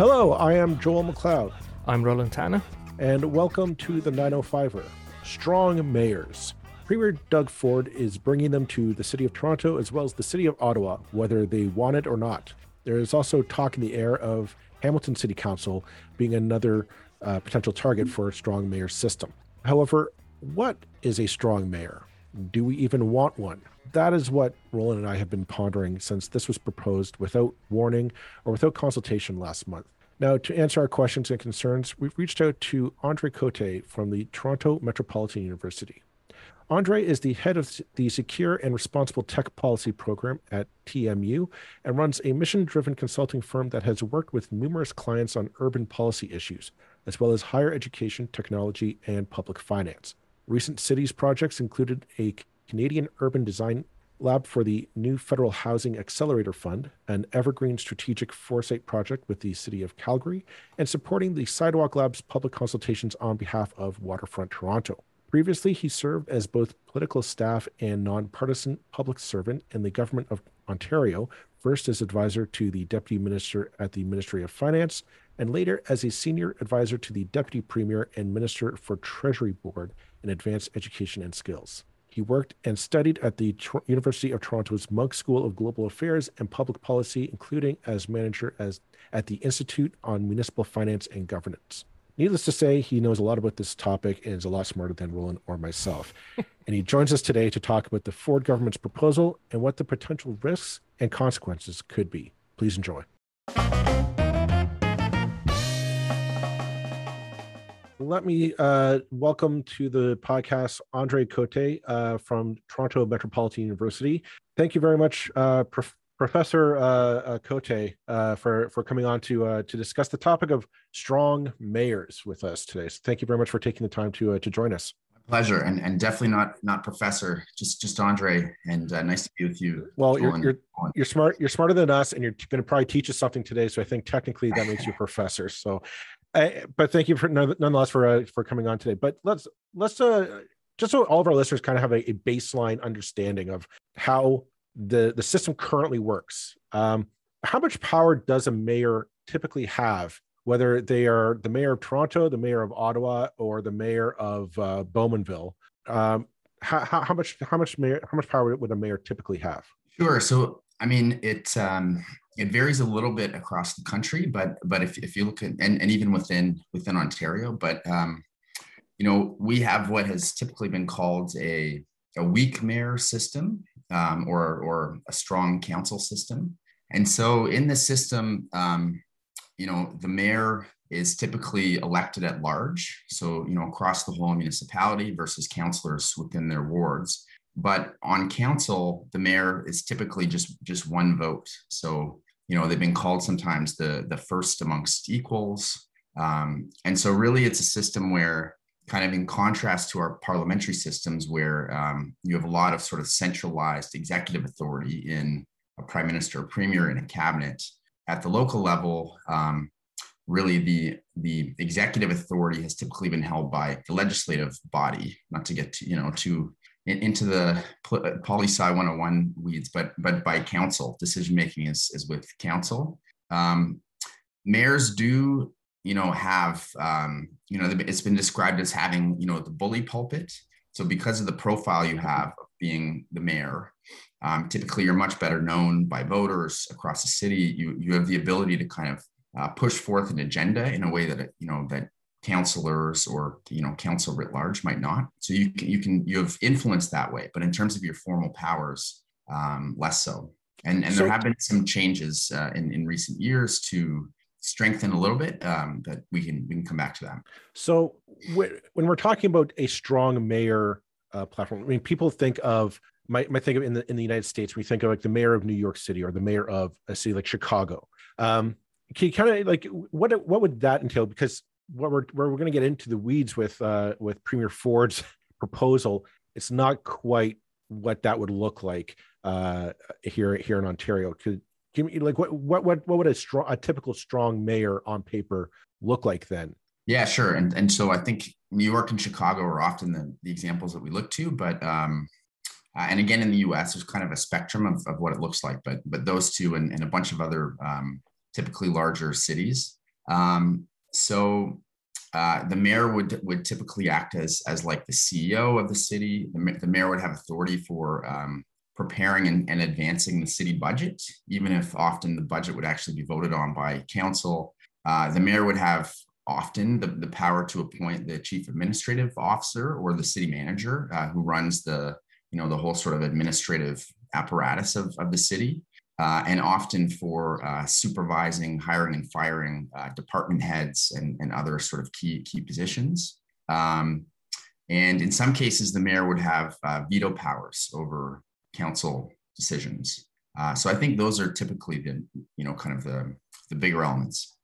Hello, I am Joel McLeod, I'm Roland Tanner. and welcome to the 905er Strong Mayors. Premier Doug Ford is bringing them to the city of Toronto as well as the city of Ottawa, whether they want it or not. There is also talk in the air of Hamilton City Council being another uh, potential target for a strong mayor system. However, what is a strong mayor? Do we even want one? That is what Roland and I have been pondering since this was proposed without warning or without consultation last month. Now, to answer our questions and concerns, we've reached out to André Côté from the Toronto Metropolitan University. André is the head of the Secure and Responsible Tech Policy Program at TMU and runs a mission driven consulting firm that has worked with numerous clients on urban policy issues, as well as higher education, technology, and public finance. Recent cities projects included a Canadian Urban Design Lab for the new Federal Housing Accelerator Fund, an Evergreen Strategic Foresight project with the City of Calgary, and supporting the Sidewalk Labs public consultations on behalf of Waterfront Toronto. Previously, he served as both political staff and nonpartisan public servant in the Government of Ontario, first as advisor to the Deputy Minister at the Ministry of Finance, and later as a senior advisor to the Deputy Premier and Minister for Treasury Board in Advanced Education and Skills. He worked and studied at the Tor- University of Toronto's Munk School of Global Affairs and Public Policy, including as manager as at the Institute on Municipal Finance and Governance. Needless to say, he knows a lot about this topic and is a lot smarter than Roland or myself. and he joins us today to talk about the Ford government's proposal and what the potential risks and consequences could be. Please enjoy. Let me uh, welcome to the podcast André Côté uh, from Toronto Metropolitan University. Thank you very much, uh, Prof- Professor uh, uh, Côté, uh, for for coming on to uh, to discuss the topic of strong mayors with us today. So thank you very much for taking the time to uh, to join us. pleasure and, and definitely not not professor just just andre and uh, nice to be with you Well, you're you're you're smart. You're smarter than us, and you're going to probably teach us something today. So I think technically that makes you a professor. So, uh, but thank you for nonetheless for uh, for coming on today. But let's let's uh, just so all of our listeners kind of have a, a baseline understanding of how the the system currently works. Um, how much power does a mayor typically have? Whether they are the mayor of Toronto, the mayor of Ottawa, or the mayor of uh, Bowmanville, um, how, how, how much how much mayor how much power would a mayor typically have? sure so i mean it um it varies a little bit across the country but but if, if you look at and, and even within within ontario but um you know we have what has typically been called a a weak mayor system um, or or a strong council system. And so in this system um, you know the mayor is typically elected at large. So you know across the whole municipality versus councillors within their wards but on council the mayor is typically just just one vote so you know they've been called sometimes the the first amongst equals um, and so really it's a system where kind of in contrast to our parliamentary systems where um, you have a lot of sort of centralized executive authority in a prime minister, a premier, and a cabinet. At the local level, um, really the the executive authority has typically been held by the legislative body. Not to get to, you know too into the pol- poli sci 101 weeds, but but by council decision making is is with council. Um, mayors do you know have um, you know it's been described as having you know the bully pulpit. So because of the profile you have of being the mayor, um, typically you're much better known by voters across the city. You you have the ability to kind of uh, push forth an agenda in a way that you know that councilors or you know council writ large might not. So you can, you can you have influence that way, but in terms of your formal powers, um, less so. And and So- there have been some changes uh, in in recent years to strengthen a little bit, um, but we can we can come back to that. So wh- when we're talking about a strong mayor uh, platform, I mean, people think of might might think of in the in the United States. We think of like the mayor of New York City or the mayor of a city like Chicago. Um, can you kind of like what what would that entail? Because what we're we're, we're going to get into the weeds with uh, with Premier Ford's proposal. It's not quite what that would look like uh, here here in Ontario. Could give me like what what what what would a strong a typical strong mayor on paper look like then? Yeah, sure. And and so I think New York and Chicago are often the, the examples that we look to, but um, uh, and again in the U.S. there's kind of a spectrum of, of what it looks like, but but those two and, and a bunch of other um, typically larger cities Um, so uh, the mayor would would typically act as as like the CEO of the city. The, the mayor would have authority for um, preparing and, and, advancing the city budget, even if often the budget would actually be voted on by council. Uh, the mayor would have often the, the power to appoint the chief administrative officer or the city manager uh, who runs the you know the whole sort of administrative apparatus of, of the city uh, and often for uh, supervising, hiring, and firing uh, department heads and, and other sort of key key positions. Um, and in some cases, the mayor would have uh, veto powers over council decisions. Uh, so I think those are typically the you know kind of the the bigger elements.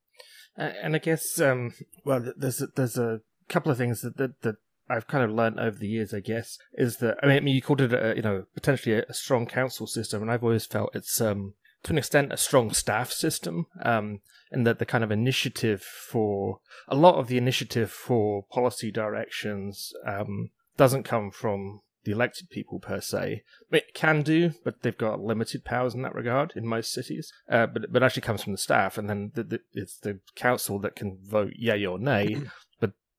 and I guess um, well, there's there's a couple of things that that, that I've kind of learned over the years, I guess, is that I mean, I mean you called it a you know potentially a, strong council system, and I've always felt it's um to an extent a strong staff system, um, and that the kind of initiative for a lot of the initiative for policy directions um doesn't come from the elected people per se. It can do, but they've got limited powers in that regard in most cities. Uh, but but actually comes from the staff, and then the, the, it's the council that can vote yay or nay.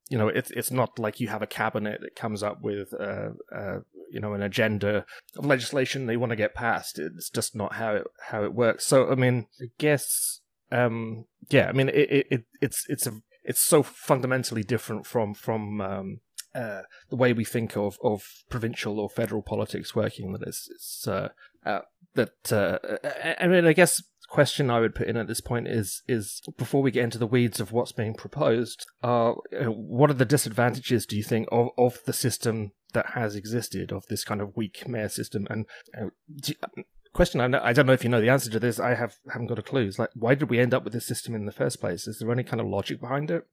you know, it's it's not like you have a cabinet that comes up with uh, uh, you know an agenda of legislation they want to get passed. It's just not how it how it works. So I mean, I guess um, yeah, I mean it, it it's it's a it's so fundamentally different from from um, uh, the way we think of, of provincial or federal politics working that it's, it's uh, uh, that uh, I mean I guess question I would put in at this point is is before we get into the weeds of what's being proposed, uh, what are the disadvantages do you think of, of the system that has existed of this kind of weak mayor system? And uh, do, question I, know, I don't know if you know the answer to this. I have haven't got a clue. It's like why did we end up with this system in the first place? Is there any kind of logic behind it?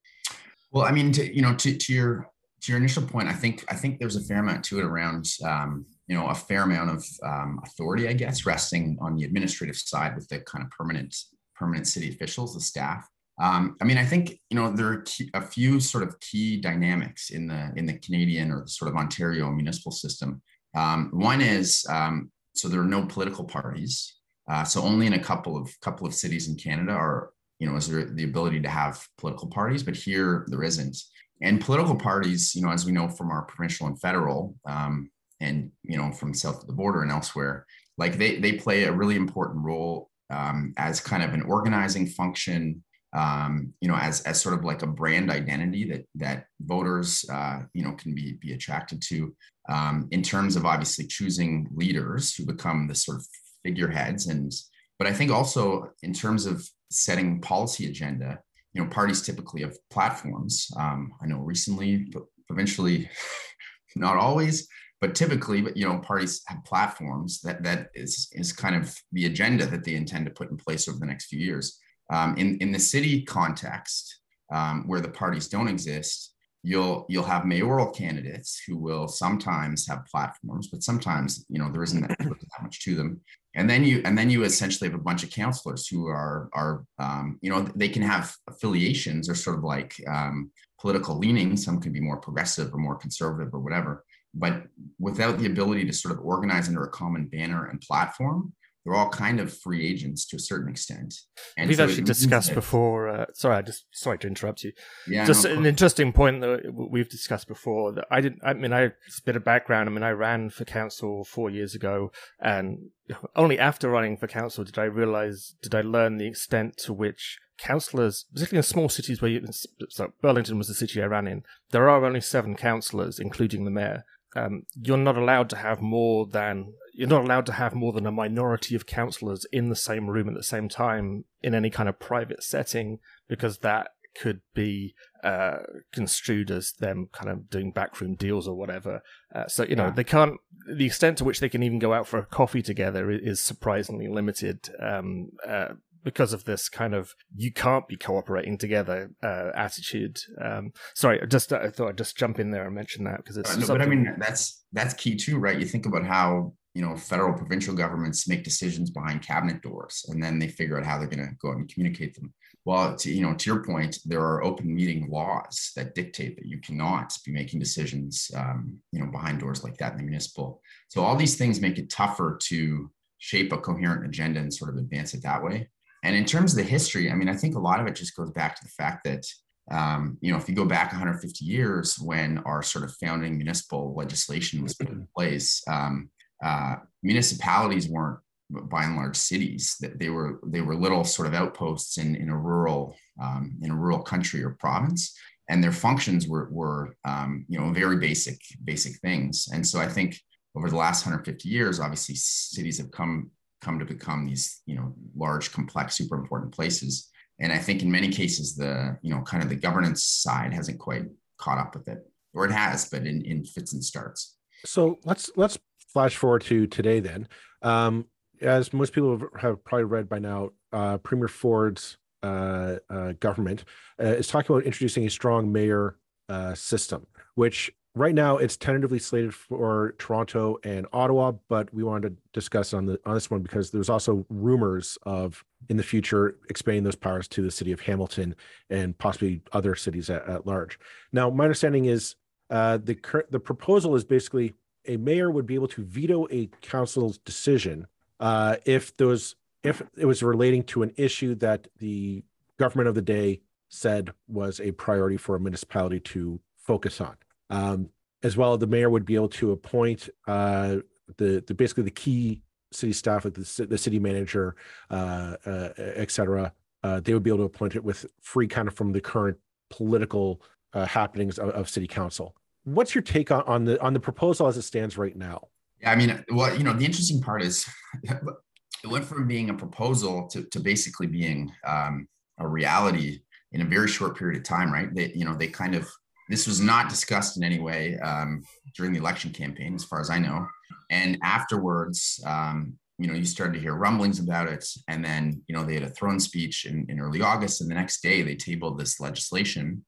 Well, I mean, to, you know, to, to your to your initial point, I think I think there's a fair amount to it around um, you know a fair amount of um, authority, I guess, resting on the administrative side with the kind of permanent permanent city officials, the staff. Um, I mean, I think you know there are a few sort of key dynamics in the in the Canadian or sort of Ontario municipal system. Um, one is um, so there are no political parties. Uh, so only in a couple of couple of cities in Canada are you know is there the ability to have political parties, but here there isn't. And political parties, you know, as we know from our provincial and federal, um, and you know from south of the border and elsewhere like they they play a really important role um, as kind of an organizing function um, you know as as sort of like a brand identity that that voters uh, you know can be be attracted to um, in terms of obviously choosing leaders who become the sort of figureheads. And but i think also in terms of setting policy agenda you know parties typically have platforms. Um, i know recently but provincially not always but typically but you know parties have platforms that that is is kind of the agenda that they intend to put in place over the next few years. Um, in in the city context um, where the parties don't exist you'll you'll have mayoral candidates who will sometimes have platforms but sometimes you know there isn't that, that much to them. And then you and then you essentially have a bunch of councillors who are are um, you know they can have affiliations or sort of like um, political leanings. Some can be more progressive or more conservative or whatever but without the ability to sort of organize under a common banner and platform they're all kind of free agents to a certain extent. And We've so actually discussed that, before. Uh, sorry, I just sorry to interrupt you. Yeah, just no, an interesting point that we've discussed before. That I didn't. I mean, I a bit of background. I mean, I ran for council four years ago, and only after running for council did I realize, did I learn the extent to which councillors, particularly in small cities where you, so Burlington was the city I ran in, there are only seven councillors, including the mayor um, you're not allowed to have more than you're not allowed to have more than a minority of councillors in the same room at the same time in any kind of private setting because that could be uh, construed as them kind of doing backroom deals or whatever. Uh, so you know yeah. they can't. The extent to which they can even go out for a coffee together is surprisingly limited. Um, uh, because of this kind of you can't be cooperating together uh, attitude. Um, sorry, I just I thought I'd just jump in there and mention that because it's. Uh, no, but I mean that's that's key too, right? You think about how you know federal provincial governments make decisions behind cabinet doors, and then they figure out how they're going to go out and communicate them. Well, to, you know, to your point, there are open meeting laws that dictate that you cannot be making decisions, um, you know, behind doors like that in the municipal. So all these things make it tougher to shape a coherent agenda and sort of advance it that way and in terms of the history, I mean, I think a lot of it just goes back to the fact that um, you know, if you go back 150 years when our sort of founding municipal legislation was put in place, um, uh, municipalities weren't by and large cities. That they were they were little sort of outposts in in a rural um, in a rural country or province. And their functions were were um, you know very basic basic things. And so i think over the last 150 years obviously cities have come come to become these you know large complex super important places. And i think in many cases the you know kind of the governance side hasn't quite caught up with it or it has but in, in fits and starts. So let's let's flash forward to today then. Um, as most people have probably read by now uh, premier ford's uh, uh, government uh, is talking about introducing a strong mayor uh, system which right now it's tentatively slated for Toronto and Ottawa, but we wanted to discuss on the on this one because there's also rumors of in the future expanding those powers to the city of Hamilton and possibly other cities at, at large. Now, my understanding is uh, the the proposal is basically a mayor would be able to veto a council's decision uh, if those if it was relating to an issue that the government of the day said was a priority for a municipality to focus on. Um, as well, the mayor would be able to appoint uh, the, the basically the key city staff, like the, the city manager, uh, uh, et cetera. Uh, they would be able to appoint it with free kind of from the current political uh, happenings of, of, city council. What's your take on, on the on the proposal as it stands right now? Yeah, I mean, well, you know, the interesting part is it went from being a proposal to, to basically being um, a reality in a very short period of time, right? They, you know, they kind of this was not discussed in any way um, during the election campaign, as far as I know. And afterwards, um, you know, you started to hear rumblings about it. And then, you know, they had a throne speech in, in early August. And the next day, they tabled this legislation,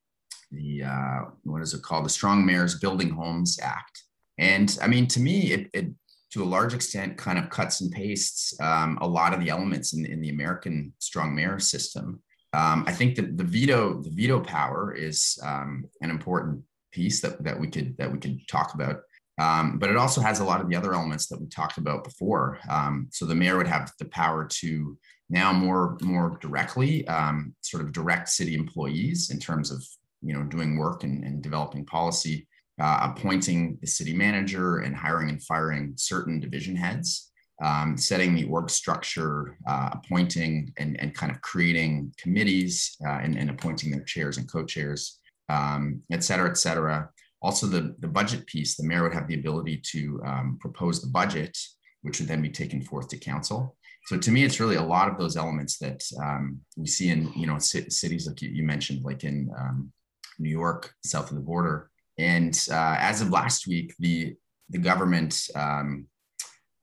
the, uh, what is it called? The Strong Mayors Building Homes Act. And I mean, to me, it, it to a large extent kind of cuts and pastes um, a lot of the elements in, in the American strong mayor system. Um, I think that the veto the veto power is um, an important piece that, that we could that we could talk about. Um, but it also has a lot of the other elements that we talked about before. Um, so the mayor would have the power to now more more directly um, sort of direct city employees in terms of you know doing work and, and developing policy, uh, appointing the city manager and hiring and firing certain division heads um, setting the org structure, uh, appointing and, and kind of creating committees uh, and, and, appointing their chairs and co-chairs, um, et cetera, et cetera. Also the, the budget piece, the mayor would have the ability to um, propose the budget, which would then be taken forth to council. So to me, it's really a lot of those elements that um, we see in, you know, cities like you mentioned, like in um, New York, south of the border. And uh, as of last week, the, the government um,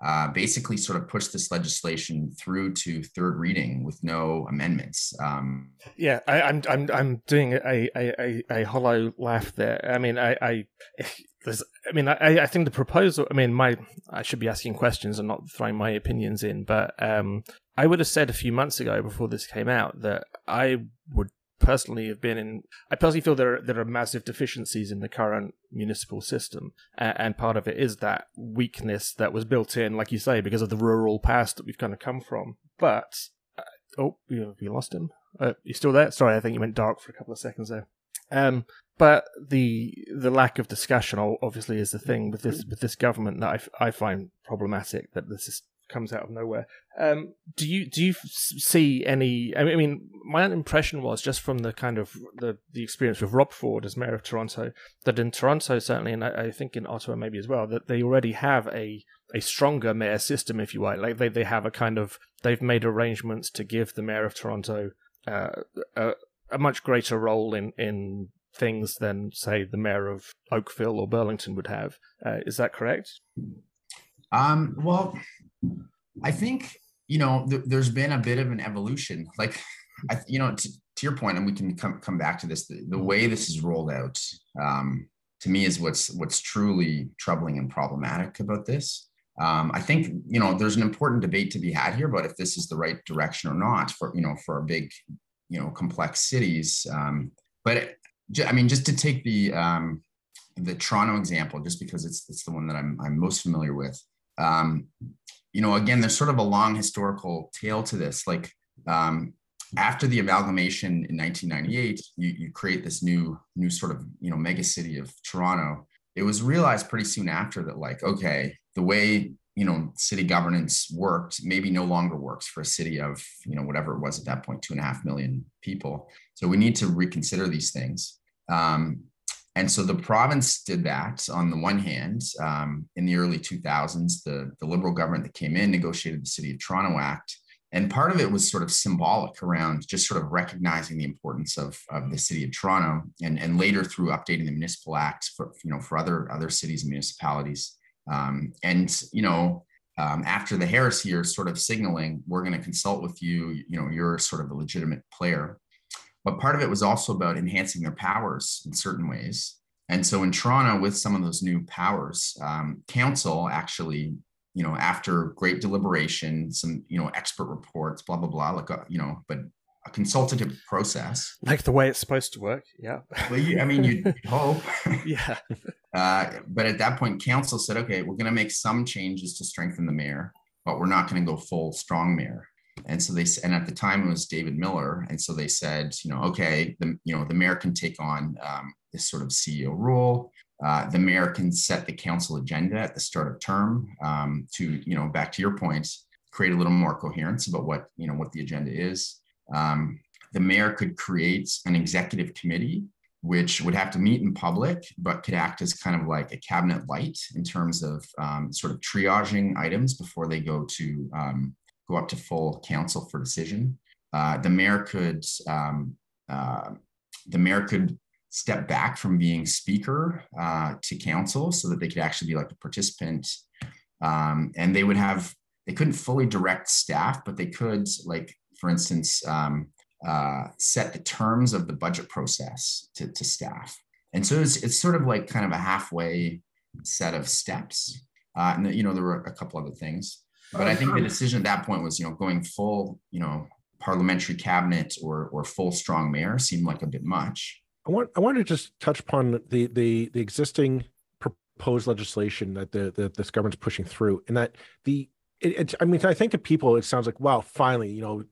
uh, basically sort of push this legislation through to third reading with no amendments. Um, yeah, I, am I'm, I'm I'm doing a, a, a, a hollow laugh there. I mean, I I, I mean, I, I think the proposal. I mean, my I should be asking questions and not throwing my opinions in, but um, I would have said a few months ago before this came out that I would personally have been in. I personally feel there are, there are massive deficiencies in the current municipal system, and, and part of it is that weakness that was built in, like you say, because of the rural past that we've kind of come from. But uh, oh, you, lost him. Uh, you still there? Sorry, I think you went dark for a couple of seconds there. Um, but the the lack of discussion obviously is the thing with this with this government that I, I find problematic. That this is comes out of nowhere. Um, do you do you see any? I mean, my impression was just from the kind of the the experience with Rob Ford as mayor of Toronto that in Toronto certainly, and I, I think in Ottawa maybe as well, that they already have a a stronger mayor system, if you like. Like they they have a kind of they've made arrangements to give the mayor of Toronto uh, a, a much greater role in in things than say the mayor of Oakville or Burlington would have. Uh, is that correct? Um, well, I think you know th- there's been a bit of an evolution. Like, I, you know, to, to your point, and we can come come back to this. The, the way this is rolled out, um, to me, is what's what's truly troubling and problematic about this. Um, I think you know there's an important debate to be had here about if this is the right direction or not for you know for a big you know complex cities. Um, but I mean, just to take the um, the Toronto example, just because it's it's the one that I'm I'm most familiar with. Um, you know, again, there's sort of a long historical tale to this. Like um, after the amalgamation in 1998, you, you create this new new sort of you know mega city of Toronto. It was realized pretty soon after that, like, okay, the way you know city governance worked maybe no longer works for a city of you know whatever it was at that point two and a half million people. So we need to reconsider these things. Um, and so the province did that on the one hand. Um, in the early 2000s, the, the Liberal government that came in negotiated the City of Toronto Act. And part of it was sort of symbolic around just sort of recognizing the importance of, of the City of Toronto and, and later through updating the Municipal Act for, you know, for other, other cities and municipalities. Um, and, you know, um, after the Harris years, sort of signaling, we're going to consult with you, you know, you're sort of a legitimate player. But part of it was also about enhancing their powers in certain ways. And so in Toronto, with some of those new powers, um, council actually, you know, after great deliberation, some, you know, expert reports, blah, blah, blah, like, a, you know, but a consultative process. Like the way it's supposed to work. Yeah. Well, you, I mean, you'd, you'd hope. yeah. Uh, but at that point, council said, okay, we're going to make some changes to strengthen the mayor, but we're not going to go full strong mayor. And so they and at the time it was David Miller, and so they said, you know, okay, the you know the mayor can take on um, this sort of CEO role. Uh, the mayor can set the council agenda at the start of term um, to you know back to your point, create a little more coherence about what you know what the agenda is. Um, the mayor could create an executive committee which would have to meet in public, but could act as kind of like a cabinet light in terms of um, sort of triaging items before they go to um, go up to full council for decision. Uh, the mayor could um, uh, the mayor could step back from being speaker uh, to council so that they could actually be like a participant, um, and they would have they couldn't fully direct staff, but they could like for instance um, uh, set the terms of the budget process to, to staff. And so it's, it's sort of like kind of a halfway set of steps. Uh, and you know there were a couple other things. But I think the decision at that point was, you know, going full, you know, parliamentary cabinet or or full strong mayor seemed like a bit much. I want I want to just touch upon the the the existing proposed legislation that the that this government's pushing through, and that the it, it, I mean I think to people it sounds like wow finally you know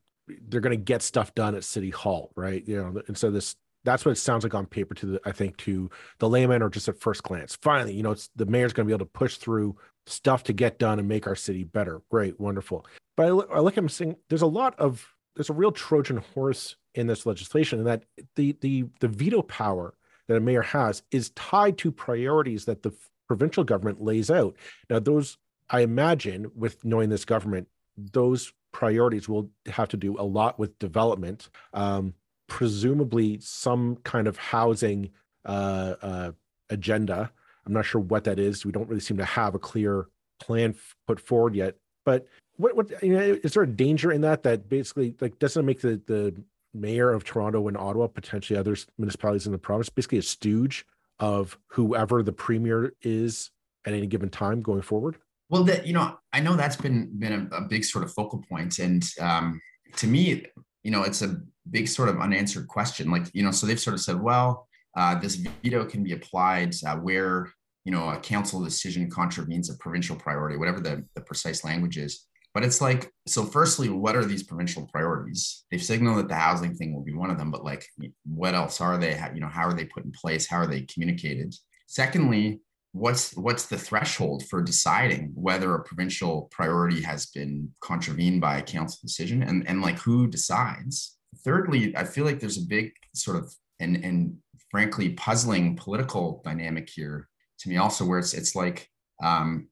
they're going to get stuff done at City Hall, right? You know, and so this that's what it sounds like on paper to the I think to the layman or just at first glance. Finally, you know, it's the mayor's going to be able to push through stuff to get done and make our city better. Great, wonderful. But I, look, I look at him saying there's a lot of there's a real Trojan horse in this legislation, and that the the the veto power that a mayor has is tied to priorities that the provincial government lays out. Now, those I imagine, with knowing this government, those priorities will have to do a lot with development, um, presumably some kind of housing uh, uh, agenda I'm not sure what that is. We don't really seem to have a clear plan put forward yet. But what what you know, is there a danger in that that basically like doesn't make the the mayor of Toronto and Ottawa, potentially other municipalities in the province, basically a stooge of whoever the premier is at any given time going forward? Well, that you know, I know that's been been a, a big sort of focal point, and um, to me, you know, it's a big sort of unanswered question. Like, you know, so they've sort of said, well, uh, this veto can be applied uh, where you know a council decision contravenes a provincial priority, whatever the, the precise language is. But it's like, so firstly, what are these provincial priorities? They've signaled that the housing thing will be one of them, but like, what else are they? How, you know, how are they put in place? How are they communicated? Secondly, what's what's the threshold for deciding whether a provincial priority has been contravened by a council decision, and and like who decides? Thirdly, I feel like there's a big sort of and and frankly puzzling political dynamic here to me also where it's it's like um,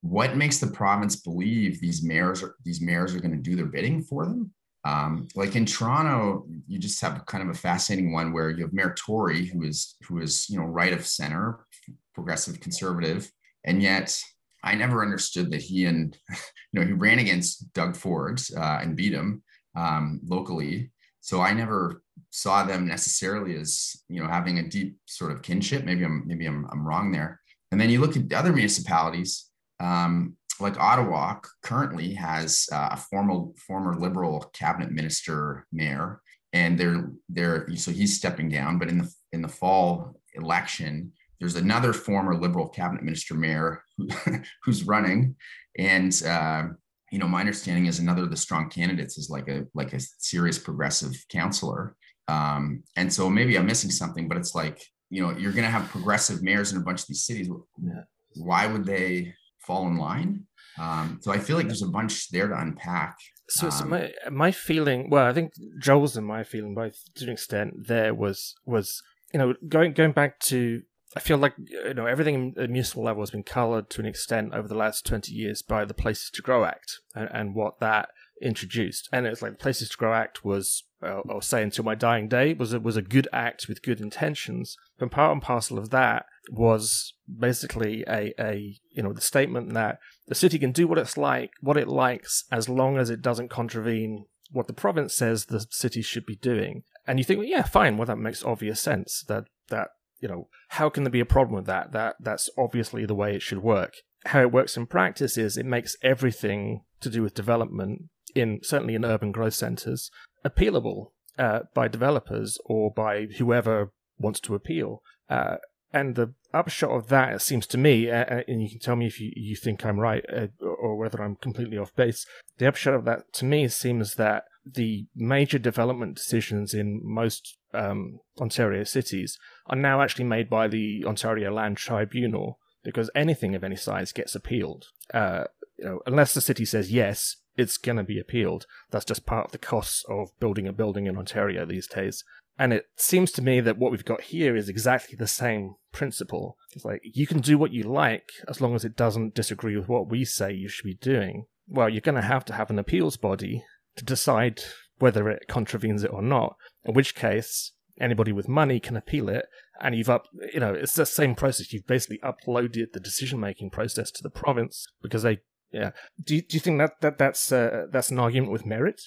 what makes the province believe these mayors are these mayors are going to do their bidding for them? Um, like in toronto you just have kind of a fascinating one where you have mayor tory who is who is you know right of center progressive conservative and yet i never understood that he and you know he ran against doug ford uh, and beat him um, locally. So I never saw them necessarily as you know having a deep sort of kinship. Maybe I'm maybe I'm, I'm wrong there. And then you look at other municipalities, um, like Ottawa currently has uh, a formal former Liberal cabinet minister mayor, and they're they're so he's stepping down. But in the in the fall election, there's another former Liberal cabinet minister mayor who, who's running, and uh, you know, my understanding is another of the strong candidates is like a like a serious progressive counselor. Um, and so maybe I'm missing something, but it's like, you know, you're going to have progressive mayors in a bunch of these cities. Yeah. Why would they fall in line? Um, so I feel like there's a bunch there to unpack. So, um, so my my feeling, well, I think Joel's and my feeling both to an extent there was was you know going going back to I feel like you know everything at municipal level has been coloured to an extent over the last twenty years by the Places to Grow Act and, and what that introduced. And it's like the Places to Grow Act was, uh, I'll say until my dying day, was a, was a good act with good intentions. But part and parcel of that was basically a, a you know the statement that the city can do what it's like, what it likes, as long as it doesn't contravene what the province says the city should be doing. And you think, well, yeah, fine. Well, that makes obvious sense. That that you know, how can there be a problem with that? That that's obviously the way it should work. How it works in practice is it makes everything to do with development in certainly in urban growth centers appealable uh, by developers or by whoever wants to appeal. Uh, and the upshot of that, it seems to me, uh and you can tell me if you, you think I'm right uh, or whether I'm completely off base. The upshot of that to me seems that the major development decisions in most um, Ontario cities are now actually made by the Ontario Land Tribunal because anything of any size gets appealed. Uh, you know, unless the city says yes, it's going to be appealed. That's just part of the costs of building a building in Ontario these days. And it seems to me that what we've got here is exactly the same principle. It's like you can do what you like as long as it doesn't disagree with what we say you should be doing. Well, you're going to have to have an appeals body to decide whether it contravenes it or not. In which case, anybody with money can appeal it, and you've up, you know, it's the same process. You've basically uploaded the decision making process to the province because they, yeah. Do you, do you think that that that's uh, that's an argument with merit?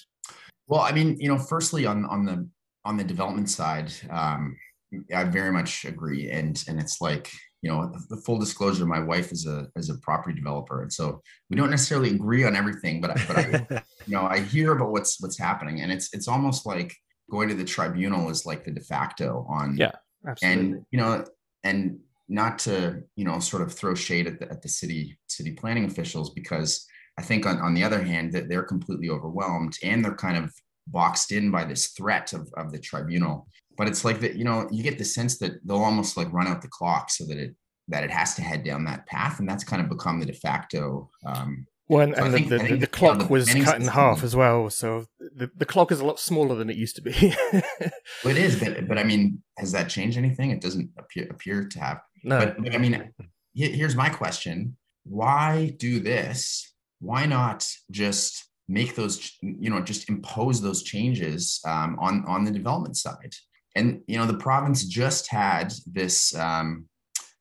Well, I mean, you know, firstly on on the on the development side, um, I very much agree, and and it's like you know the full disclosure my wife is a is a property developer and so we don't necessarily agree on everything but but I you know I hear about what's what's happening and it's it's almost like going to the tribunal is like the de facto on yeah absolutely. and you know and not to you know sort of throw shade at the, at the city city planning officials because I think on, on the other hand that they're completely overwhelmed and they're kind of boxed in by this threat of, of the tribunal but it's like that you know you get the sense that they'll almost like run out the clock so that it that it has to head down that path and that's kind of become the de facto um well, and, so and think, the, the, the, clock know, was cut in half as well, so the, the clock is a lot smaller than it used to be. well, it is, but but I mean, has that changed anything? It doesn't appear appear to have. No, but, but I mean, here's my question: Why do this? Why not just make those? You know, just impose those changes um, on on the development side? And you know, the province just had this um,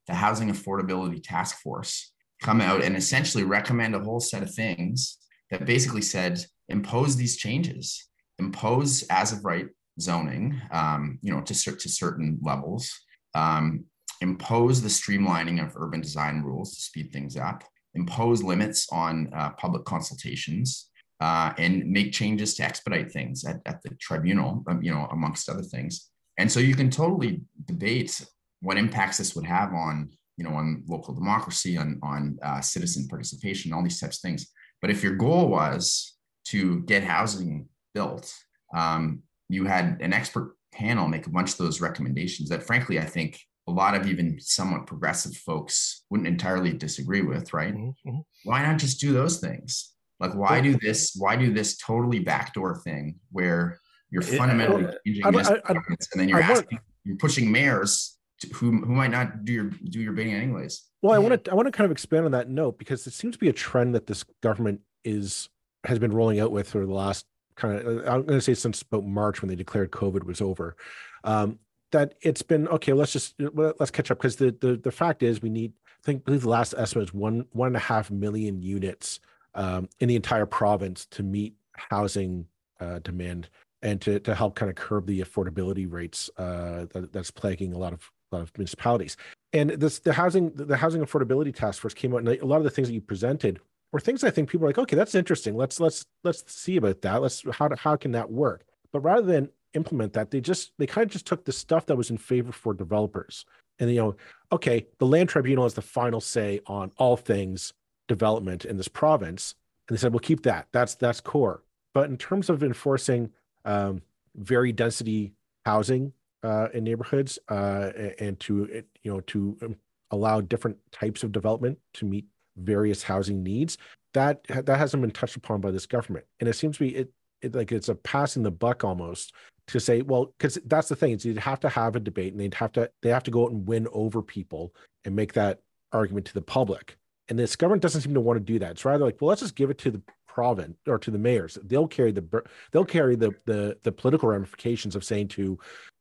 the housing affordability task force come out and essentially recommend a whole set of things that basically said impose these changes, impose as of right zoning, um, you know, to, to certain levels, um, impose the streamlining of urban design rules to speed things up, impose limits on uh, public consultations, uh, and make changes to expedite things at, at the tribunal, um, you know, amongst other things. And so you can totally debate what impacts this would have on, you know, on local democracy, on, on uh, citizen participation, all these types of things. But if your goal was to get housing built, um, you had an expert panel make a bunch of those recommendations that, frankly, I think a lot of even somewhat progressive folks wouldn't entirely disagree with, right? Mm-hmm. mm-hmm. Why not just do those things? Like, why do this? Why do this totally backdoor thing where you're fundamentally changing this, and then you're asking, you're pushing mayors to, who who might not do your do your bidding anyways. Well, I want to I want to kind of expand on that note because it seems to be a trend that this government is has been rolling out with for the last kind of I'm going to say since about March when they declared COVID was over. Um, that it's been okay. Let's just let's catch up because the, the the fact is we need. I think I believe the last estimate is one one and a half million units um, in the entire province to meet housing uh, demand and to, to help kind of curb the affordability rates uh, that, that's plaguing a lot of a lot of municipalities. And this the housing the housing affordability task force came out, and a lot of the things that you presented were things I think people are like, okay, that's interesting. Let's let's let's see about that. Let's how how can that work? But rather than implement that, they just they kind of just took the stuff that was in favor for developers, and you know, okay, the land tribunal has the final say on all things development in this province And they said, "We'll keep that. That's that's core." But in terms of enforcing um, very density housing uh, in neighborhoods uh, and to you know to um, allow different types of development to meet various housing needs, that that hasn't been touched upon by this government. And it seems to be it, it like it's a passing the buck almost to say, well, because that's the thing is you'd have to have a debate and they'd have to they have to go out and win over people and make that argument to the public. And this government doesn't seem to want to do that. It's rather like, well, let's just give it to the province or to the mayors. They'll carry the they'll carry the the the political ramifications of saying to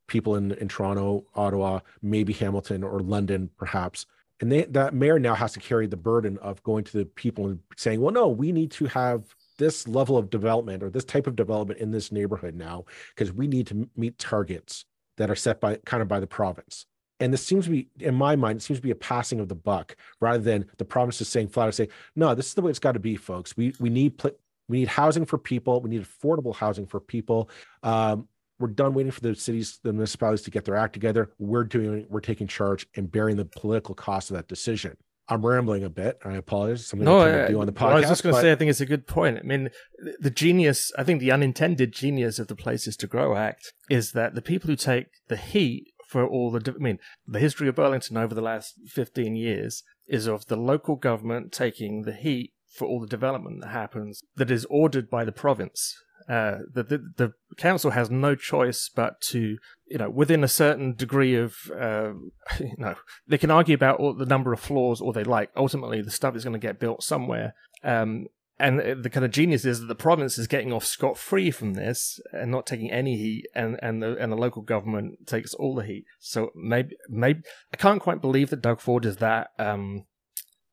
people in in Toronto, Ottawa, maybe Hamilton or London, perhaps. And they, that mayor now has to carry the burden of going to the people and saying, well, no, we need to have this level of development or this type of development in this neighborhood now because we need to meet targets that are set by kind of by the province. And this seems to be, in my mind, it seems to be a passing of the buck rather than the province is saying flat out saying, no, this is the way it's got to be, folks. We we need we need housing for people. We need affordable housing for people. Um, we're done waiting for the cities, the municipalities to get their act together. We're doing, we're taking charge and bearing the political cost of that decision. I'm rambling a bit. I apologize. Something no, I do on the podcast. I was just going to but... say, I think it's a good point. I mean, the genius, I think the unintended genius of the Places to Grow Act is that the people who take the heat for all the, I mean, the history of Burlington over the last 15 years is of the local government taking the heat for all the development that happens that is ordered by the province. Uh, the, the, the council has no choice but to, you know, within a certain degree of, uh, you know, they can argue about all the number of floors or they like. Ultimately, the stuff is going to get built somewhere. Um, and the kind of genius is that the province is getting off scot free from this and not taking any heat, and and the and the local government takes all the heat. So maybe maybe I can't quite believe that Doug Ford is that um,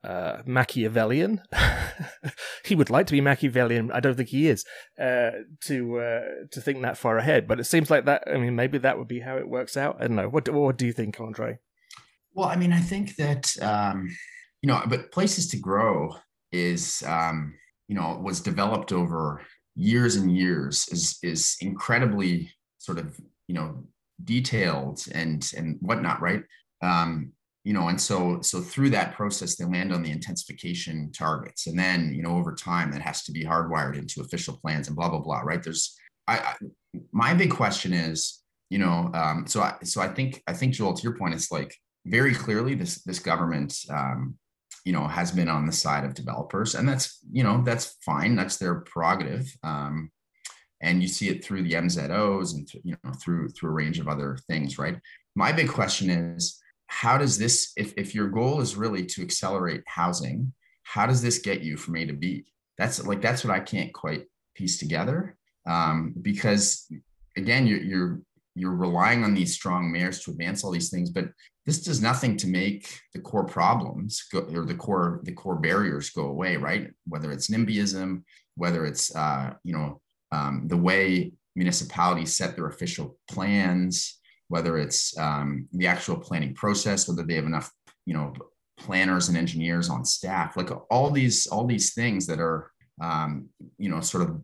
uh, Machiavellian. he would like to be Machiavellian. I don't think he is uh, to uh, to think that far ahead. But it seems like that. I mean, maybe that would be how it works out. I don't know. What what do you think, André? Well, I mean, I think that um, you know, but places to grow is um, you know was developed over years and years is is incredibly sort of you know detailed and and whatnot, right? Um, you know and so so through that process they land on the intensification targets. And then you know over time that has to be hardwired into official plans and blah blah blah right? There's i, I my big question is you know um, so i so i think i think joel to your point it's like very clearly this this government um, you know has been on the side of developers and that's you know that's fine. That's their prerogative um, and you see it through the mzos and you know through through a range of other things right? My big question is how does this if, if your goal is really to accelerate housing how does this get you from a to b? That's like that's what i can't quite piece together um, because again you're, you're you're relying on these strong mayors to advance all these things but this does nothing to make the core problems go, or the core the core barriers go away right? Whether it's nimbyism whether it's uh, you know um, the way municipalities set their official plans whether it's um, the actual planning process, whether they have enough, you know, planners and engineers on staff, like all these all these things that are, um, you know, sort of,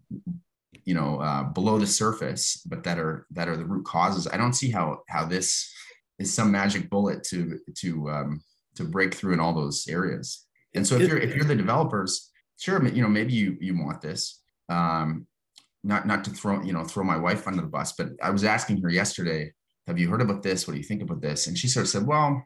you know, uh, below the surface, but that are that are the root causes. I don't see how how this is some magic bullet to to um, to break through in all those areas. And so if you're if you're the developers, sure, you know, maybe you you want this. Um, not not to throw you know throw my wife under the bus, but I was asking her yesterday have you heard about this? What do you think about this? And she sort of said, well,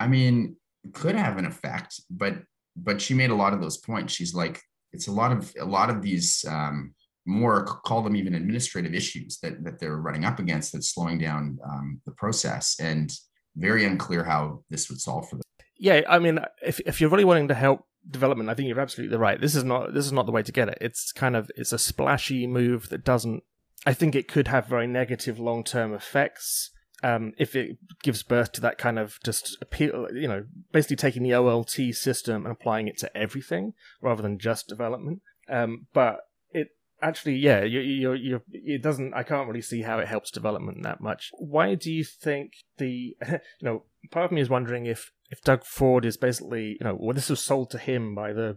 I mean, could have an effect, but but she made a lot of those points. She's like, it's a lot of a lot of these um, more call them even administrative issues that that they're running up against that's slowing down um, the process and very unclear how this would solve for them. Yeah, I mean, if if you're really wanting to help development, I think you're absolutely right. This is not this is not the way to get it. It's kind of it's a splashy move that doesn't I think it could have very negative long term effects. Um, if it gives birth to that kind of just appeal, you know, basically taking the OLT system and applying it to everything rather than just development. Um, but it actually, yeah, you, you, you, it doesn't. I can't really see how it helps development that much. Why do you think the, you know, part of me is wondering if if Doug Ford is basically, you know, well, this was sold to him by the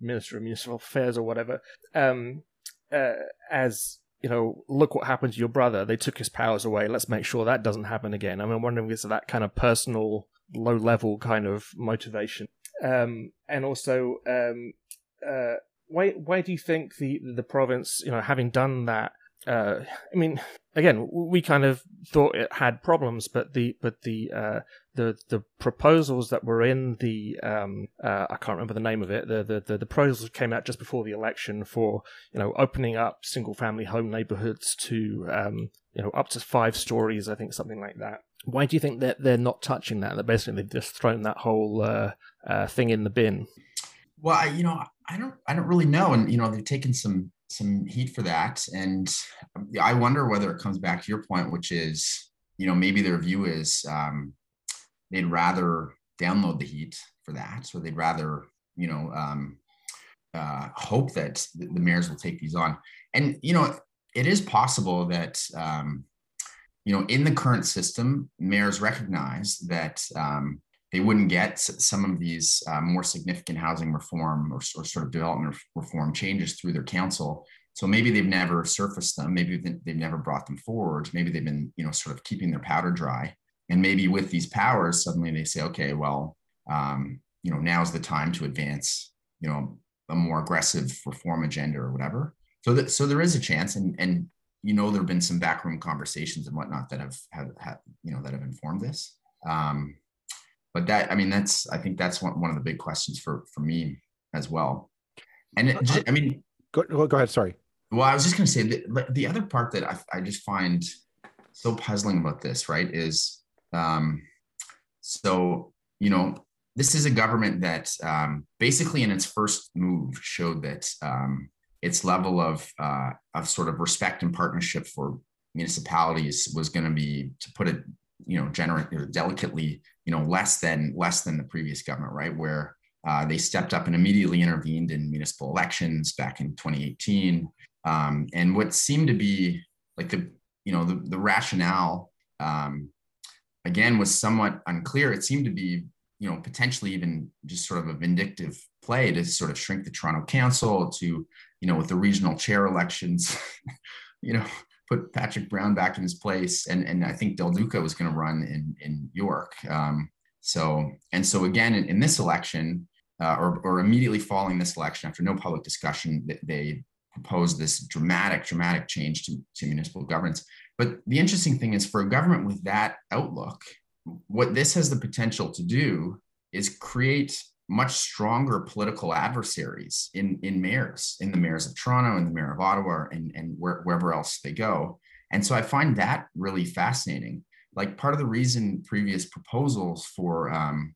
Minister of Municipal Affairs or whatever, um, uh, as you know, look what happened to your brother. They took his powers away. Let's make sure that doesn't happen again. I'm wondering if it's that kind of personal, low level kind of motivation. Um, and also, um, uh, why why do you think the the province, you know, having done that? Uh, I mean, again, we kind of thought it had problems, but the but the uh, the the proposals that were in the um, uh, I can't remember the name of it. The, the the the proposals came out just before the election for you know opening up single family home neighborhoods to um, you know up to five stories. I think something like that. Why do you think that they're not touching that? That basically they've just thrown that whole uh, uh, thing in the bin. Well, I, you know, I don't, I don't really know, and you know, they've taken some some heat for that, and I wonder whether it comes back to your point, which is, you know, maybe their view is um, they'd rather download the heat for that, so they'd rather, you know, um, uh, hope that the, the mayors will take these on, and you know, it is possible that. Um, you know, in the current system, mayors recognize that um, they wouldn't get some of these uh, more significant housing reform or, or, sort of development reform changes through their council. So maybe they've never surfaced them. Maybe they've never brought them forward. Maybe they've been, you know, sort of keeping their powder dry. And maybe with these powers, suddenly they say, okay, well, um, you know, now's the time to advance, you know, a more aggressive reform agenda or whatever. So that so there is a chance, and and you know, there have been some backroom conversations and whatnot that have have, have you know that have informed this. Um, but that, I mean, that's I think that's one, one of the big questions for for me as well. And it, just, I mean, go, go ahead. Sorry. Well, I was just going to say the, the other part that I, I just find so puzzling about this, right, is um, so you know this is a government that um, basically in its first move showed that um, its level of uh, of sort of respect and partnership for municipalities was going to be, to put it, you know, generally delicately, you know, less than less than the previous government, right? Where uh, they stepped up and immediately intervened in municipal elections back in 2018, um, and what seemed to be like the you know the the rationale um, again was somewhat unclear. It seemed to be you know potentially even just sort of a vindictive play to sort of shrink the Toronto Council to you know, with the regional chair elections, you know, put Patrick Brown back in his place. And, and I think Del Duca was going to run in, in York. Um, so, and so again, in, in this election, uh, or, or immediately following this election, after no public discussion, they proposed this dramatic, dramatic change to, to municipal governance. But the interesting thing is for a government with that outlook, what this has the potential to do is create much stronger political adversaries in in mayors, in the mayors of Toronto and the mayor of Ottawa, and and where, wherever else they go. And so I find that really fascinating. Like part of the reason previous proposals for um,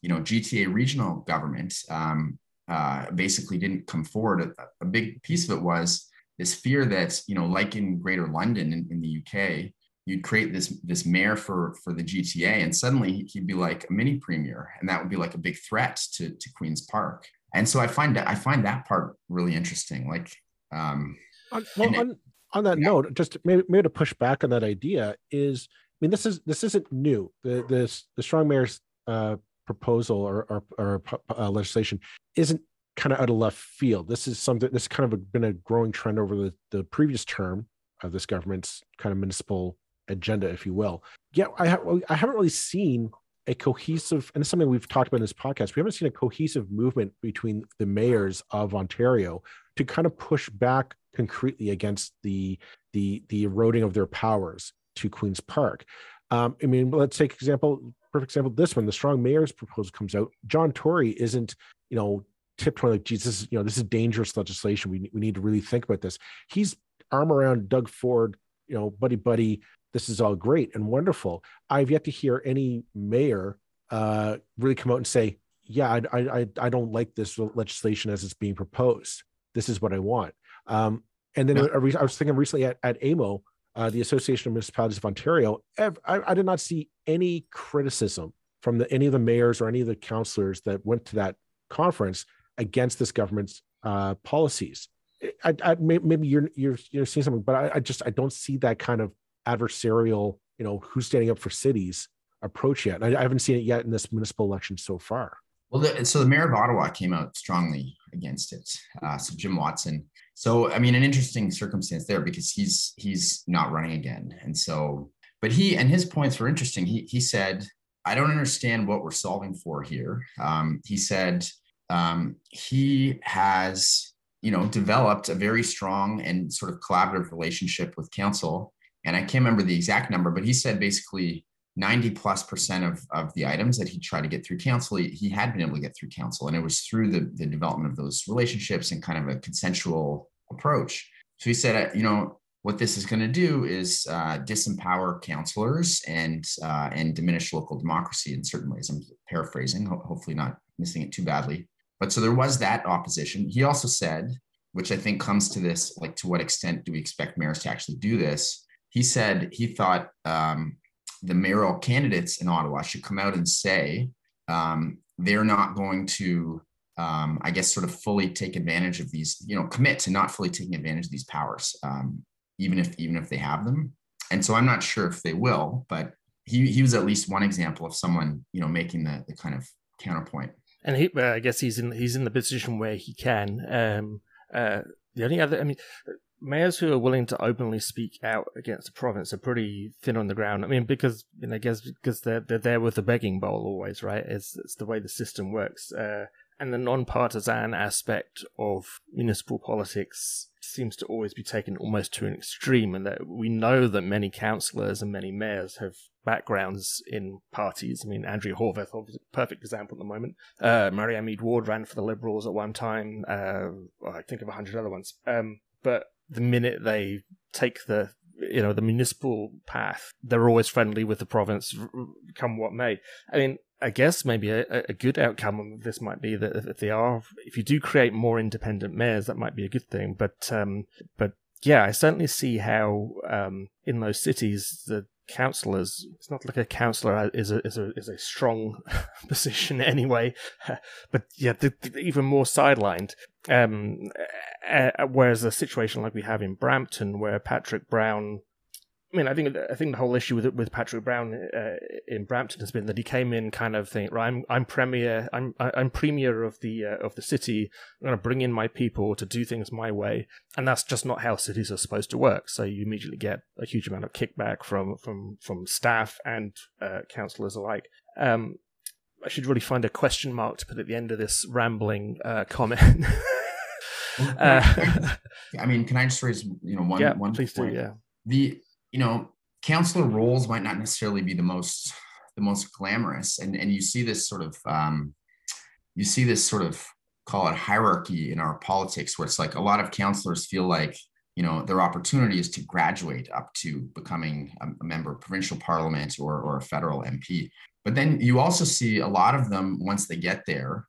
you know GTA regional government um, uh, basically didn't come forward. A, a, big piece of it was this fear that you know, like in Greater London in, in the UK, you'd create this this mayor for for the GTA, and suddenly he'd be like a mini premier, and that would be like a big threat to to Queens Park. And so I find that I find that part really interesting. Like, um, on, well, on, on that yeah. note, just maybe maybe to push back on that idea is, I mean, this is this isn't new. The this the strong mayor's uh, proposal or or, or uh, legislation isn't kind of out of left field. This is something that's kind of been a growing trend over the, the previous term of this government's kind of municipal agenda, if you will. Yeah, I, ha- I haven't really seen a cohesive, and it's something we've talked about in this podcast. We haven't seen a cohesive movement between the mayors of Ontario to kind of push back concretely against the the the eroding of their powers to Queens Park. Um, I mean, let's take example, perfect example. This one, the strong mayor's proposal comes out. John Tory isn't, you know, tiptoeing like, Jesus, you know, this is dangerous legislation. We we need to really think about this. He's arm around Doug Ford, you know, buddy buddy this is all great and wonderful. I've yet to hear any mayor uh, really come out and say, "Yeah, I, I I don't like this legislation as it's being proposed. This is what I want." Um, and then yeah. I, was thinking recently at, at AMO, uh, the Association of Municipalities of Ontario, I, I, did not see any criticism from the, any of the mayors or any of the councillors that went to that conference against this government's uh, policies. I, I, maybe you're you're you're seeing something, but I, I, just I don't see that kind of adversarial, you know, who's standing up for cities approach yet. I, I haven't seen it yet in this municipal election so far. Well, the, so the mayor of Ottawa came out strongly against it. Uh, so Jim Watson. So I mean, an interesting circumstance there because he's he's not running again, and so but he and his points were interesting. He he said, "I don't understand what we're solving for here." Um, he said um, he has you know, developed a very strong and sort of collaborative relationship with council. And I can't remember the exact number, but he said basically 90 plus percent of, of the items that he tried to get through council, he, he had been able to get through council. And it was through the, the development of those relationships and kind of a consensual approach. So he said, you know, what this is going to do is uh, disempower councillors and uh, and diminish local democracy in certain ways. I'm paraphrasing, ho- hopefully not missing it too badly. But so there was that opposition. He also said, which I think comes to this, like to what extent do we expect mayors to actually do this? He said he thought um, the mayoral candidates in Ottawa should come out and say um, they're not going to, um, I guess, sort of fully take advantage of these, you know, commit to not fully taking advantage of these powers, um, even if even if they have them. And so I'm not sure if they will, but he he was at least one example of someone, you know, making the the kind of counterpoint. And he, uh, I guess he's in he's in the position where he can. Um, uh, the only other, I mean, mayors who are willing to openly speak out against the province are pretty thin on the ground. I mean, because you know, guess because they're they're there with the begging bowl always, right? It's it's the way the system works. Uh, and the non-partisan aspect of municipal politics seems to always be taken almost to an extreme, and that we know that many councillors and many mayors have backgrounds in parties. I mean, Andrea Horwath, obviously, perfect example at the moment. Uh, Marianne Meed Ward ran for the Liberals at one time. Uh, I think of a hundred other ones. Um, but the minute they take the you know the municipal path, they're always friendly with the province, come what may. I mean, I guess maybe a, a good outcome of this might be that if they are, if you do create more independent mayors, that might be a good thing. But um, but yeah, I certainly see how um, in those cities the councillors it's not like a councillor is a is a is a strong position anyway but yeah even more sidelined. Um uh, whereas a situation like we have in Brampton where Patrick Brown I mean, I think I think the whole issue with with Patrick Brown uh, in Brampton has been that he came in kind of thinking, "Right, I'm I'm premier, I'm I'm premier of the uh, of the city. I'm going to bring in my people to do things my way," and that's just not how cities are supposed to work. So you immediately get a huge amount of kickback from from from staff and uh, councillors alike. Um, I should really find a question mark to put at the end of this rambling uh, comment. Uh, I mean, can I just raise you know one yeah, one please point? do, yeah. The you know, councillor roles might not necessarily be the most the most glamorous, and and you see this sort of um, you see this sort of call it hierarchy in our politics, where it's like a lot of councillors feel like you know their opportunity is to graduate up to becoming a, member of provincial parliament or or a federal MP. But then you also see a lot of them once they get there,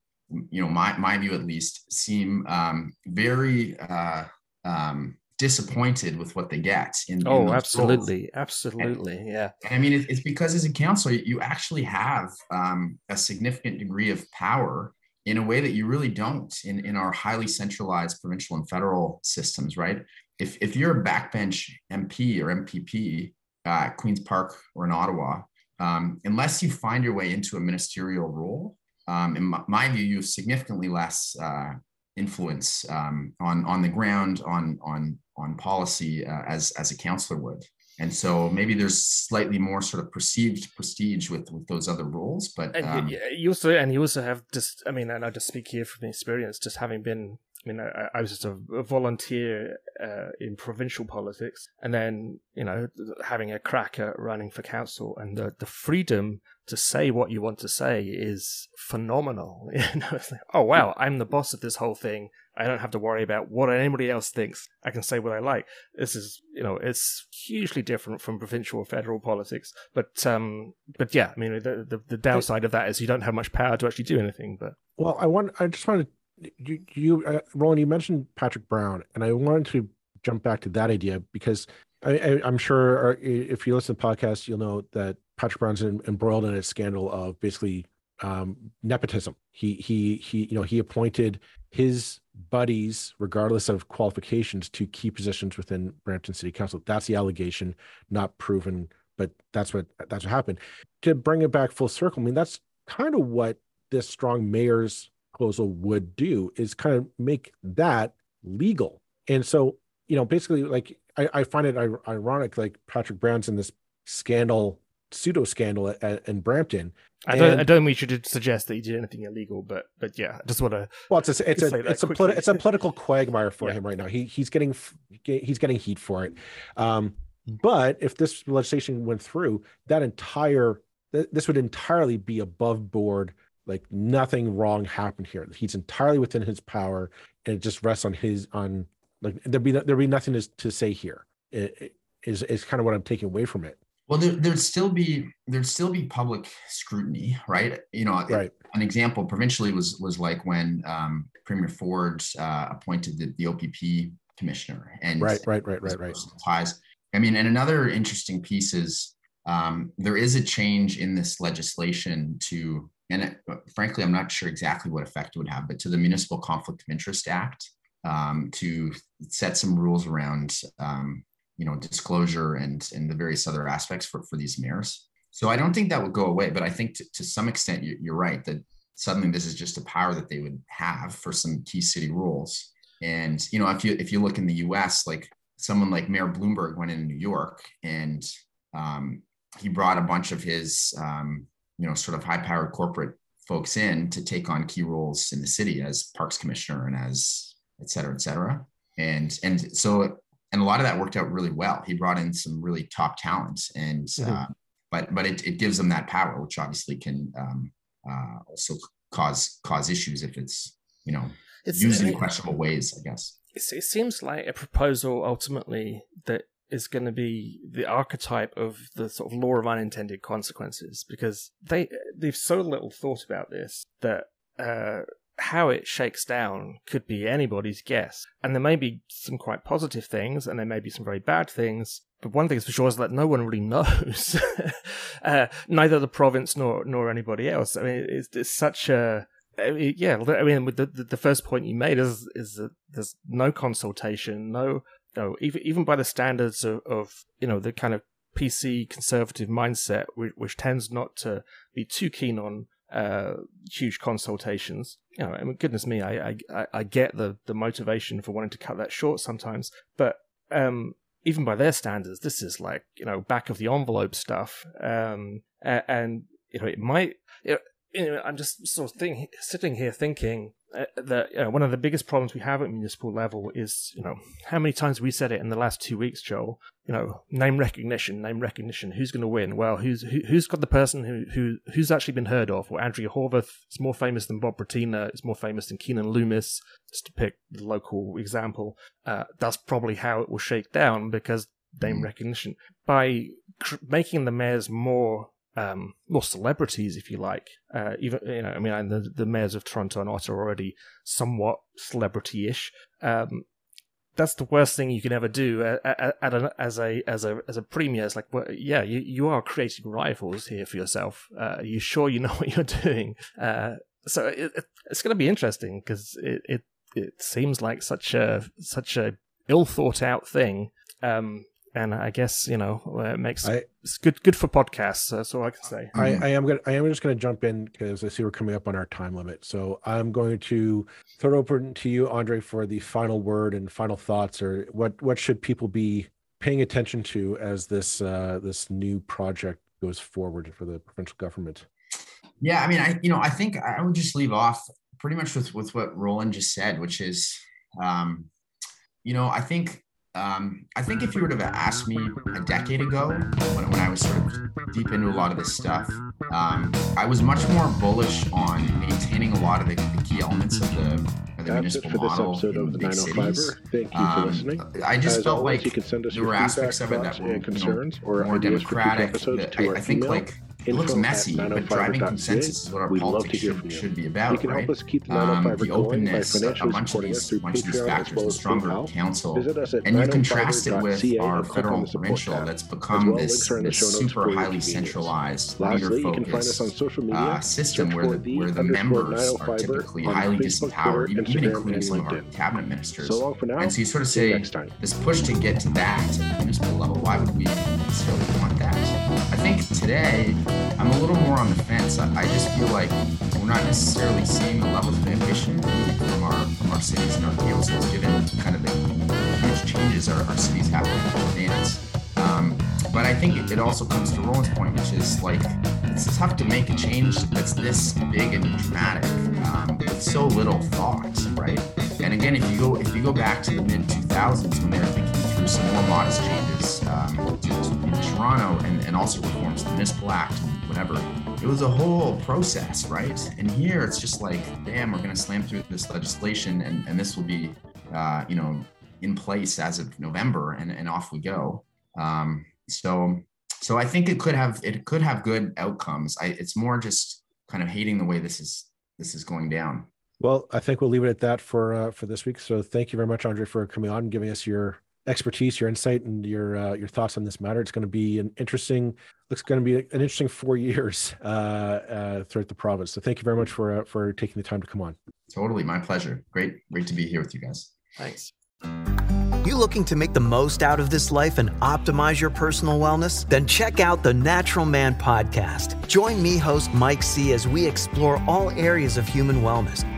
you know, my my view at least, seem um, very uh, um, disappointed with what they get. In, oh, in absolutely, roles. absolutely, and, yeah. And I mean, it, it's because as a councillor, you actually have um, a significant degree of power in a way that you really don't in, in our highly centralized provincial and federal systems, right? If, if you're a backbench MP or MPP uh, at Queen's Park or in Ottawa, um, unless you find your way into a ministerial role, um, in my, my, view, you have significantly less uh, influence um, on on the ground on on on policy uh, as as a councillor would. And so maybe there's slightly more sort of perceived prestige with with those other roles, but um, and you also and you also have just I mean, and I just speak here from experience, just having been I mean, I, I was just a, a volunteer uh, in provincial politics, and then you know having a crack at running for council, and the the freedom to say what you want to say is phenomenal. You know, it's like, oh wow, I'm the boss of this whole thing. I don't have to worry about what anybody else thinks. I can say what I like. This is, you know, it's hugely different from provincial or federal politics. But, um, but yeah, I mean, the the, the downside of that is you don't have much power to actually do anything. But well, I want, I just wanted you, you uh, Roland, you mentioned Patrick Brown, and I wanted to jump back to that idea because I, am sure uh, if you listen to podcasts, you'll know that Patrick Brown's embroiled in a scandal of basically um, nepotism. He he he you know he appointed his buddies, regardless of qualifications, to key positions within Brampton City Council. That's the allegation, not proven, but that's what that's what happened. To bring it back full circle, I mean that's kind of what this strong mayor's proposal would do is kind of make that legal. And so, you know, basically, like I, I find it ironic, like Patrick Brown's in this scandal pseudo scandal in Brampton. I don't, and, I don't think we should suggest that he did anything illegal, but but yeah, I just want to. Well, it's a it's a it's a, politi- it's a political quagmire for yeah. him right now. He he's getting he's getting heat for it. Um, but if this legislation went through, that entire this would entirely be above board. Like nothing wrong happened here. He's entirely within his power, and it just rests on his on like there'd be there'd be nothing to, to say here. It, it is is kind of what I'm taking away from it. Well, there, would still be there'd still be public scrutiny, right? You know, right. an example provincially was was like when um, Premier Ford uh, appointed the, the OPP commissioner, and right, right, right, right, right. Ties. I mean, and another interesting piece is um, there is a change in this legislation to, and it, frankly, I'm not sure exactly what effect it would have, but to the Municipal Conflict of Interest Act um, to set some rules around um, you know disclosure and and the various other aspects for for these mayors so i don't think that would go away but i think to, to some extent you, you're right that suddenly this is just a power that they would have for some key city rules. And you know if you if you look in the us like someone like mayor bloomberg went in new york and um, he brought a bunch of his um, you know sort of high powered corporate folks in to take on key roles in the city as parks commissioner and as et cetera et cetera. And and so and a lot of that worked out really well. He brought in some really top talents, and mm-hmm. uh, but but it, it gives them that power, which obviously can um, uh, also cause cause issues if it's you know it's, used in questionable ways. I guess it seems like a proposal ultimately that is going to be the archetype of the sort of law of unintended consequences because they they've so little thought about this that uh, how it shakes down could be anybody's guess. And there may be some quite positive things, and there may be some very bad things. But one thing is for sure is that no one really knows, uh, neither the province nor nor anybody else. I mean, it's, it's such a yeah. I mean, with the, the first point you made is is that there's no consultation, no, no, even even by the standards of, of you know the kind of PC conservative mindset, which, which tends not to be too keen on uh, huge consultations. You know, I mean, goodness me, I, I I get the the motivation for wanting to cut that short sometimes, but um, even by their standards, this is like you know back of the envelope stuff, um, and you know it might. You know, I'm just sort of think, sitting here thinking uh, that you know, one of the biggest problems we have at municipal level is, you know, how many times we said it in the last two weeks, Joel. You know, name recognition, name recognition. Who's going to win? Well, who's who, who's got the person who who who's actually been heard of? Well, Andrea Horwath is more famous than Bob Bratina. It's more famous than Keanin Loomis. Just to pick the local example, uh, that's probably how it will shake down because name mm. recognition by cr- making the mayors more um, more celebrities, if you like. Uh, even you know, I mean, the, the mayors of Toronto and Ottawa are already somewhat celebrity-ish. Um, that's the worst thing you can ever do at, at, at as a as a as a premier. It's like, well, yeah, you, you are creating rivals here for yourself. Uh, are you sure you know what you're doing? Uh, so it, it's going to be interesting because it, it it seems like such a such a ill thought out thing. Um, and I guess you know it makes I, it's good good for podcasts. That's all I can say. I, I am gonna I am just gonna jump in because I see we're coming up on our time limit. So I'm going to throw it open to you, André, for the final word and final thoughts, or what what should people be paying attention to as this uh, this new project goes forward for the provincial government. Yeah, I mean, I you know I think I would just leave off pretty much with with what Roland just said, which is, um, you know, I think um, I think if you would have asked me a decade ago, when, when I was sort of deep into a lot of this stuff, um, I was much more bullish on maintaining a lot of the, the key elements of the, of the That's municipal model in the big oh cities. Thank you um, for listening. I just As felt always, like there were aspects of it that were concerns you know, or more democratic. That I, I think like it looks messy, but driving consensus is what our We'd politics should, should, be about. You can right? help us keep the, um, the openness, a bunch of these, bunch of these factors, the stronger council, and you contrast it with our federal and provincial that's become well, this, this super highly centralized, leader-focused uh, system where the, where the members are typically highly disempowered, even, even including some of our cabinet ministers. So and so you sort of say, this push to get to that municipal level, why would we necessarily want that? I think today, I'm a little more on the fence. I, I just feel like we're not necessarily seeing the levels of ambition from our from our cities and our councils, given kind of the huge changes our, our cities have in advance. Um, but I think it also comes to Roland's point, which is like it's tough to make a change that's this big and dramatic um, with so little thought, right? And again, if you go if you go back to the mid 2000s when they were thinking through some more modest changes um, in Toronto and, and also reforms to the Municipal Act, whatever, it was a whole process, right? And here it's just like, damn, we're going to slam through this legislation and, and this will be, uh, you know, in place as of November and, and off we go. Um, so, so I think it could have, it could have good outcomes. I, it's more just kind of hating the way this is, this is going down. Well, I think we'll leave it at that for, uh, for this week. So thank you very much, André, for coming on and giving us your expertise, your insight, and your uh, your thoughts on this matter. It's going to be an interesting. Looks going to be an interesting four years uh, uh, throughout the province. So thank you very much for uh, for taking the time to come on. Totally, my pleasure. Great, great to be here with you guys. Thanks. You looking to make the most out of this life and optimize your personal wellness? Then check out the Natural Man podcast. Join me, host Mike C, as we explore all areas of human wellness